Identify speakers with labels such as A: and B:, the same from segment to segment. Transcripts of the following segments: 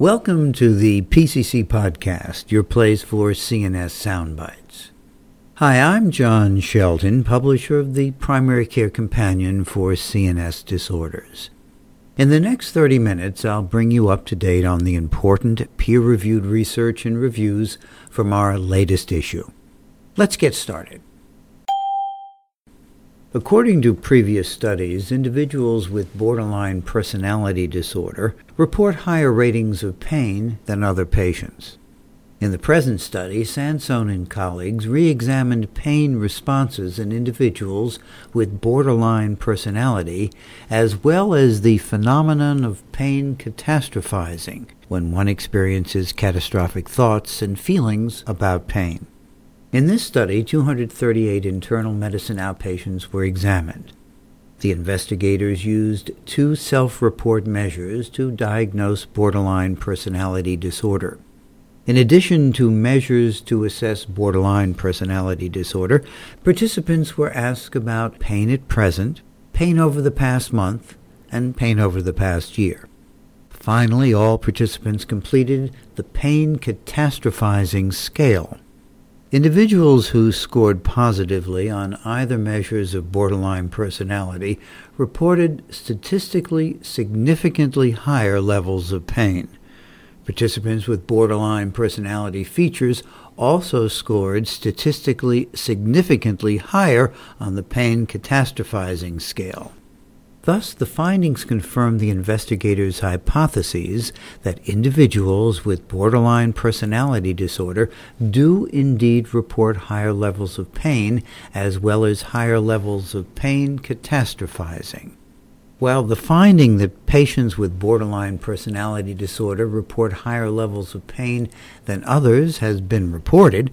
A: Welcome to the PCC Podcast, your place for CNS soundbites. Hi, I'm John Shelton, publisher of the Primary Care Companion for CNS Disorders. In the next 30 minutes, I'll bring you up to date on the important peer reviewed research and reviews from our latest issue. Let's get started. According to previous studies, individuals with borderline personality disorder report higher ratings of pain than other patients. In the present study, Sansone and colleagues re-examined pain responses in individuals with borderline personality, as well as the phenomenon of pain catastrophizing, when one experiences catastrophic thoughts and feelings about pain. In this study, 238 internal medicine outpatients were examined. The investigators used two self-report measures to diagnose borderline personality disorder. In addition to measures to assess borderline personality disorder, participants were asked about pain at present, pain over the past month, and pain over the past year. Finally, all participants completed the pain catastrophizing scale. Individuals who scored positively on either measures of borderline personality reported statistically significantly higher levels of pain. Participants with borderline personality features also scored statistically significantly higher on the pain catastrophizing scale. Thus, the findings confirm the investigators' hypotheses that individuals with borderline personality disorder do indeed report higher levels of pain as well as higher levels of pain catastrophizing. While the finding that patients with borderline personality disorder report higher levels of pain than others has been reported,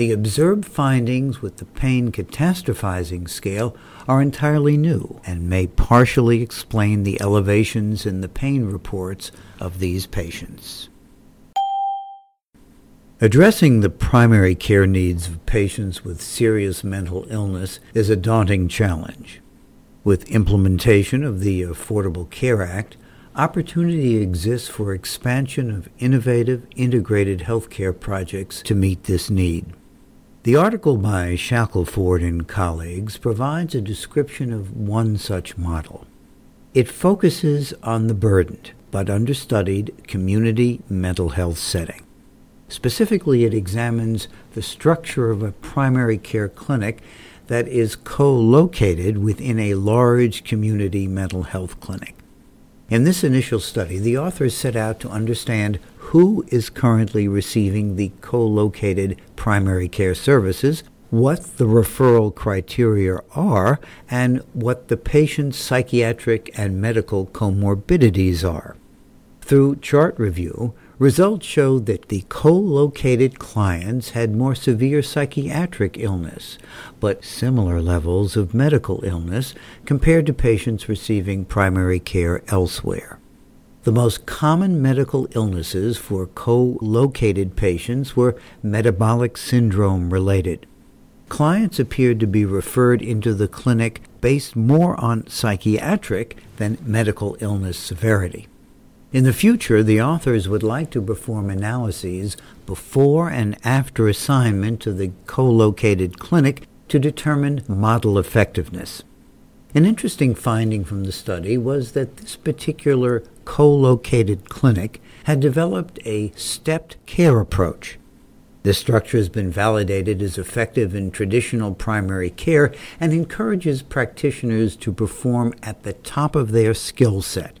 A: the observed findings with the pain catastrophizing scale are entirely new and may partially explain the elevations in the pain reports of these patients. Addressing the primary care needs of patients with serious mental illness is a daunting challenge. With implementation of the Affordable Care Act, opportunity exists for expansion of innovative integrated healthcare projects to meet this need. The article by Shackelford and colleagues provides a description of one such model. It focuses on the burdened but understudied community mental health setting. Specifically, it examines the structure of a primary care clinic that is co-located within a large community mental health clinic. In this initial study, the authors set out to understand who is currently receiving the co-located primary care services, what the referral criteria are, and what the patient's psychiatric and medical comorbidities are. Through chart review, results showed that the co-located clients had more severe psychiatric illness, but similar levels of medical illness compared to patients receiving primary care elsewhere. The most common medical illnesses for co-located patients were metabolic syndrome related. Clients appeared to be referred into the clinic based more on psychiatric than medical illness severity. In the future, the authors would like to perform analyses before and after assignment to the co-located clinic to determine model effectiveness. An interesting finding from the study was that this particular co-located clinic had developed a stepped care approach. This structure has been validated as effective in traditional primary care and encourages practitioners to perform at the top of their skill set.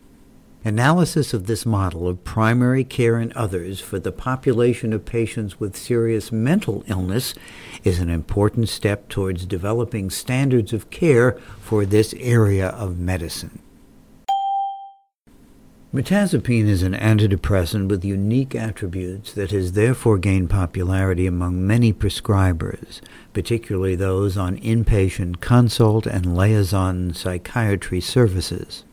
A: Analysis of this model of primary care and others for the population of patients with serious mental illness is an important step towards developing standards of care for this area of medicine. Mirtazapine is an antidepressant with unique attributes that has therefore gained popularity among many prescribers, particularly those on inpatient consult and liaison psychiatry services.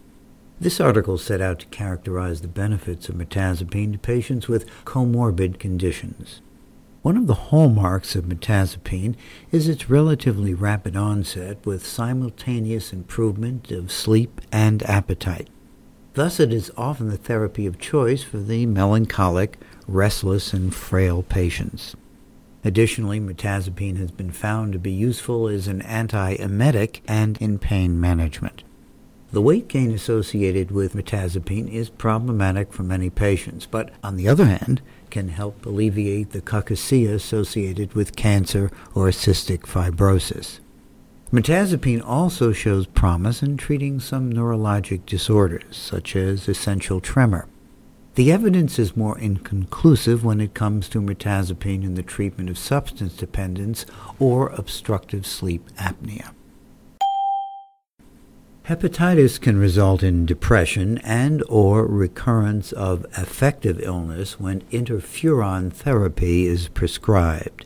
A: This article set out to characterize the benefits of mirtazapine to patients with comorbid conditions. One of the hallmarks of mirtazapine is its relatively rapid onset with simultaneous improvement of sleep and appetite. Thus, it is often the therapy of choice for the melancholic, restless, and frail patients. Additionally, mirtazapine has been found to be useful as an antiemetic and in pain management. The weight gain associated with mirtazapine is problematic for many patients, but on the other hand, can help alleviate the cachexia associated with cancer or cystic fibrosis. Mirtazapine also shows promise in treating some neurologic disorders, such as essential tremor. The evidence is more inconclusive when it comes to mirtazapine in the treatment of substance dependence or obstructive sleep apnea. Hepatitis can result in depression and or recurrence of affective illness when interferon therapy is prescribed.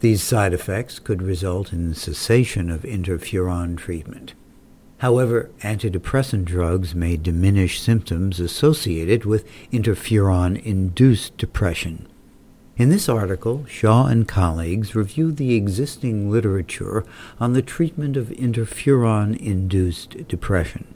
A: These side effects could result in cessation of interferon treatment. However, antidepressant drugs may diminish symptoms associated with interferon-induced depression. In this article, Shaw and colleagues review the existing literature on the treatment of interferon-induced depression.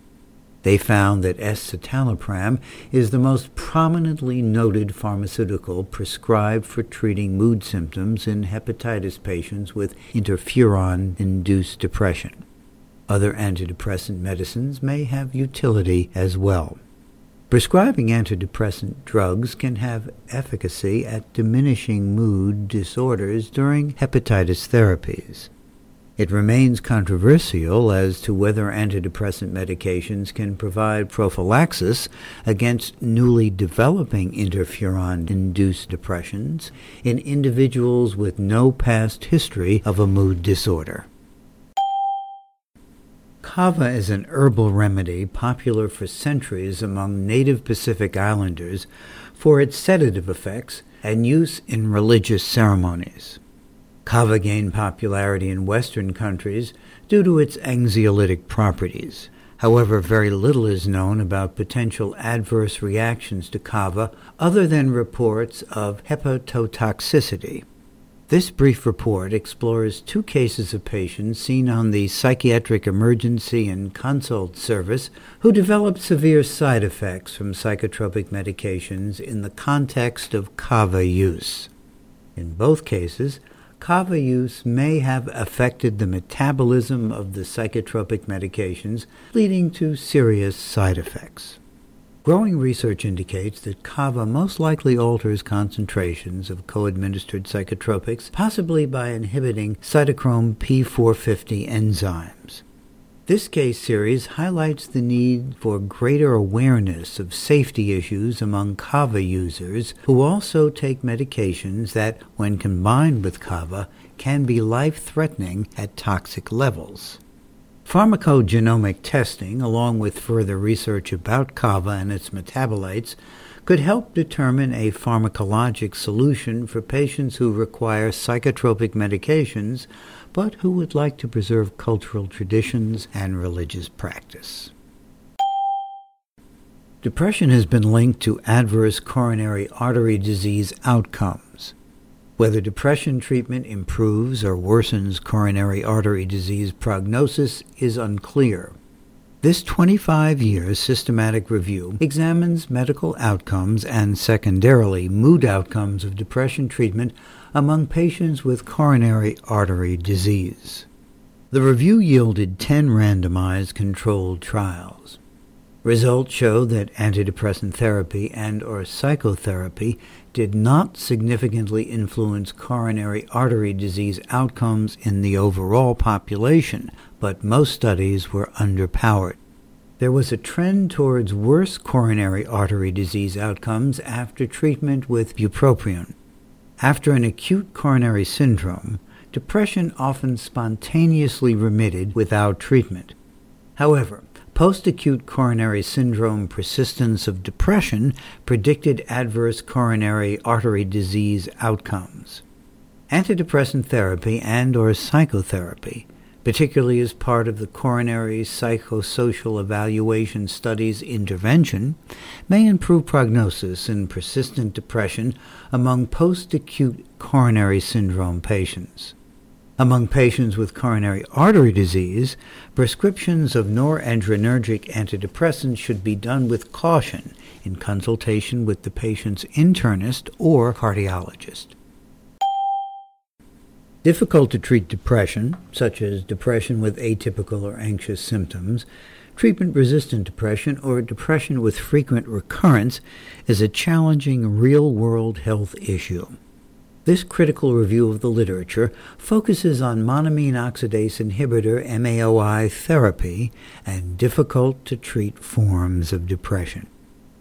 A: They found that escitalopram is the most prominently noted pharmaceutical prescribed for treating mood symptoms in hepatitis patients with interferon-induced depression. Other antidepressant medicines may have utility as well. Prescribing antidepressant drugs can have efficacy at diminishing mood disorders during hepatitis therapies. It remains controversial as to whether antidepressant medications can provide prophylaxis against newly developing interferon induced depressions in individuals with no past history of a mood disorder. Kava is an herbal remedy popular for centuries among native Pacific Islanders for its sedative effects and use in religious ceremonies. Kava gained popularity in Western countries due to its anxiolytic properties. However, very little is known about potential adverse reactions to kava other than reports of hepatotoxicity. This brief report explores two cases of patients seen on the Psychiatric Emergency and Consult Service who developed severe side effects from psychotropic medications in the context of kava use. In both cases, kava use may have affected the metabolism of the psychotropic medications, leading to serious side effects. Growing research indicates that kava most likely alters concentrations of co-administered psychotropics, possibly by inhibiting cytochrome P450 enzymes. This case series highlights the need for greater awareness of safety issues among kava users who also take medications that, when combined with kava, can be life-threatening at toxic levels. Pharmacogenomic testing, along with further research about kava and its metabolites, could help determine a pharmacologic solution for patients who require psychotropic medications but who would like to preserve cultural traditions and religious practice. Depression has been linked to adverse coronary artery disease outcomes. Whether depression treatment improves or worsens coronary artery disease prognosis is unclear. This 25 year systematic review examines medical outcomes and secondarily mood outcomes of depression treatment among patients with coronary artery disease. The review yielded 10 randomized controlled trials. Results showed that antidepressant therapy and or psychotherapy did not significantly influence coronary artery disease outcomes in the overall population, but most studies were underpowered. There was a trend towards worse coronary artery disease outcomes after treatment with bupropion. After an acute coronary syndrome, depression often spontaneously remitted without treatment. However, Post-acute coronary syndrome persistence of depression predicted adverse coronary artery disease outcomes. Antidepressant therapy and or psychotherapy, particularly as part of the coronary psychosocial evaluation studies intervention, may improve prognosis in persistent depression among post-acute coronary syndrome patients. Among patients with coronary artery disease, prescriptions of noradrenergic antidepressants should be done with caution in consultation with the patient's internist or cardiologist. Difficult to treat depression, such as depression with atypical or anxious symptoms, treatment resistant depression, or depression with frequent recurrence, is a challenging real world health issue. This critical review of the literature focuses on monoamine oxidase inhibitor MAOI therapy and difficult to treat forms of depression.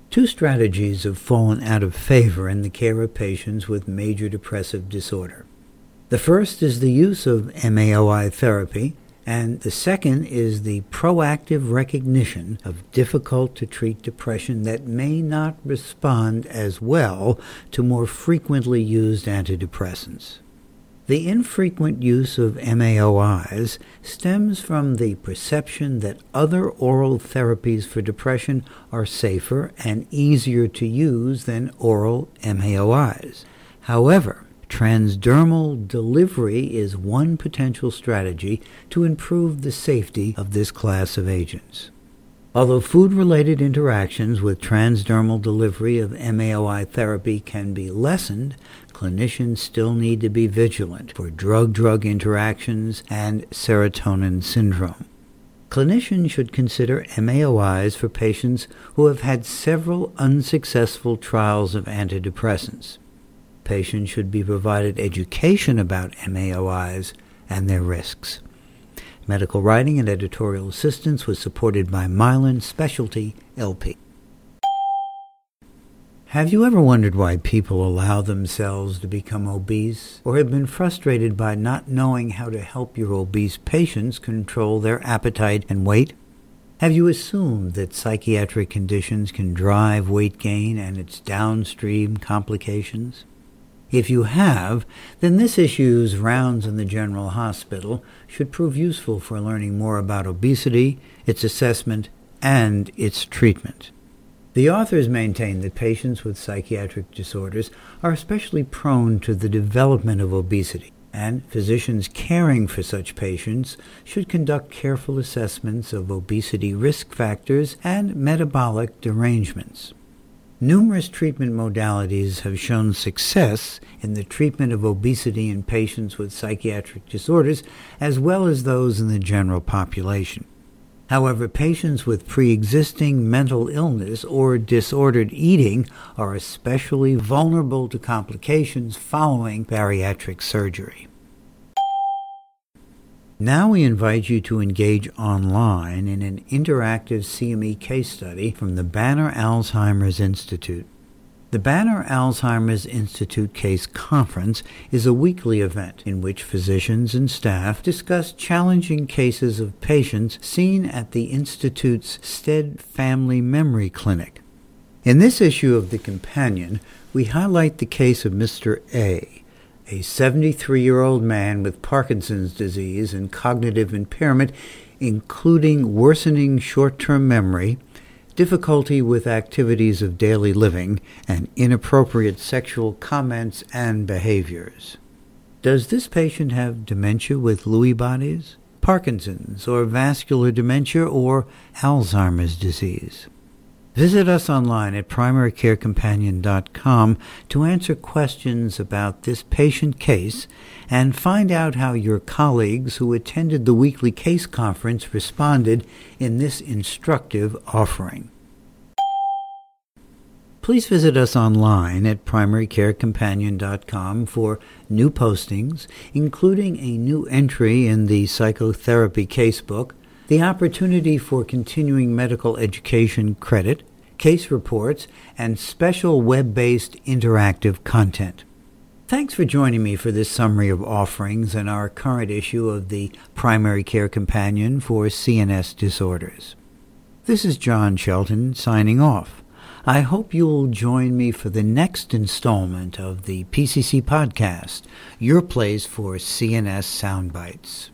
A: Two strategies have fallen out of favor in the care of patients with major depressive disorder. The first is the use of MAOI therapy, and the second is the proactive recognition of difficult to treat depression that may not respond as well to more frequently used antidepressants. The infrequent use of MAOIs stems from the perception that other oral therapies for depression are safer and easier to use than oral MAOIs. However, Transdermal delivery is one potential strategy to improve the safety of this class of agents. Although food related interactions with transdermal delivery of MAOI therapy can be lessened, clinicians still need to be vigilant for drug drug interactions and serotonin syndrome. Clinicians should consider MAOIs for patients who have had several unsuccessful trials of antidepressants patients should be provided education about MAOIs and their risks. Medical writing and editorial assistance was supported by Mylan Specialty LP. Have you ever wondered why people allow themselves to become obese or have been frustrated by not knowing how to help your obese patients control their appetite and weight? Have you assumed that psychiatric conditions can drive weight gain and its downstream complications? If you have, then this issue's rounds in the General Hospital should prove useful for learning more about obesity, its assessment, and its treatment. The authors maintain that patients with psychiatric disorders are especially prone to the development of obesity, and physicians caring for such patients should conduct careful assessments of obesity risk factors and metabolic derangements. Numerous treatment modalities have shown success in the treatment of obesity in patients with psychiatric disorders as well as those in the general population. However, patients with pre existing mental illness or disordered eating are especially vulnerable to complications following bariatric surgery. Now we invite you to engage online in an interactive CME case study from the Banner Alzheimer's Institute. The Banner Alzheimer's Institute Case Conference is a weekly event in which physicians and staff discuss challenging cases of patients seen at the Institute's Stead Family Memory Clinic. In this issue of The Companion, we highlight the case of Mr. A, a 73 year old man with Parkinson's disease and cognitive impairment, including worsening short term memory, difficulty with activities of daily living, and inappropriate sexual comments and behaviors. Does this patient have dementia with Lewy bodies, Parkinson's, or vascular dementia, or Alzheimer's disease? Visit us online at primarycarecompanion.com to answer questions about this patient case and find out how your colleagues who attended the weekly case conference responded in this instructive offering. Please visit us online at primarycarecompanion.com for new postings, including a new entry in the psychotherapy casebook the opportunity for continuing medical education credit, case reports, and special web based interactive content. Thanks for joining me for this summary of offerings in our current issue of the Primary Care Companion for CNS Disorders. This is John Shelton signing off. I hope you'll join me for the next installment of the PCC podcast, your place for CNS soundbites.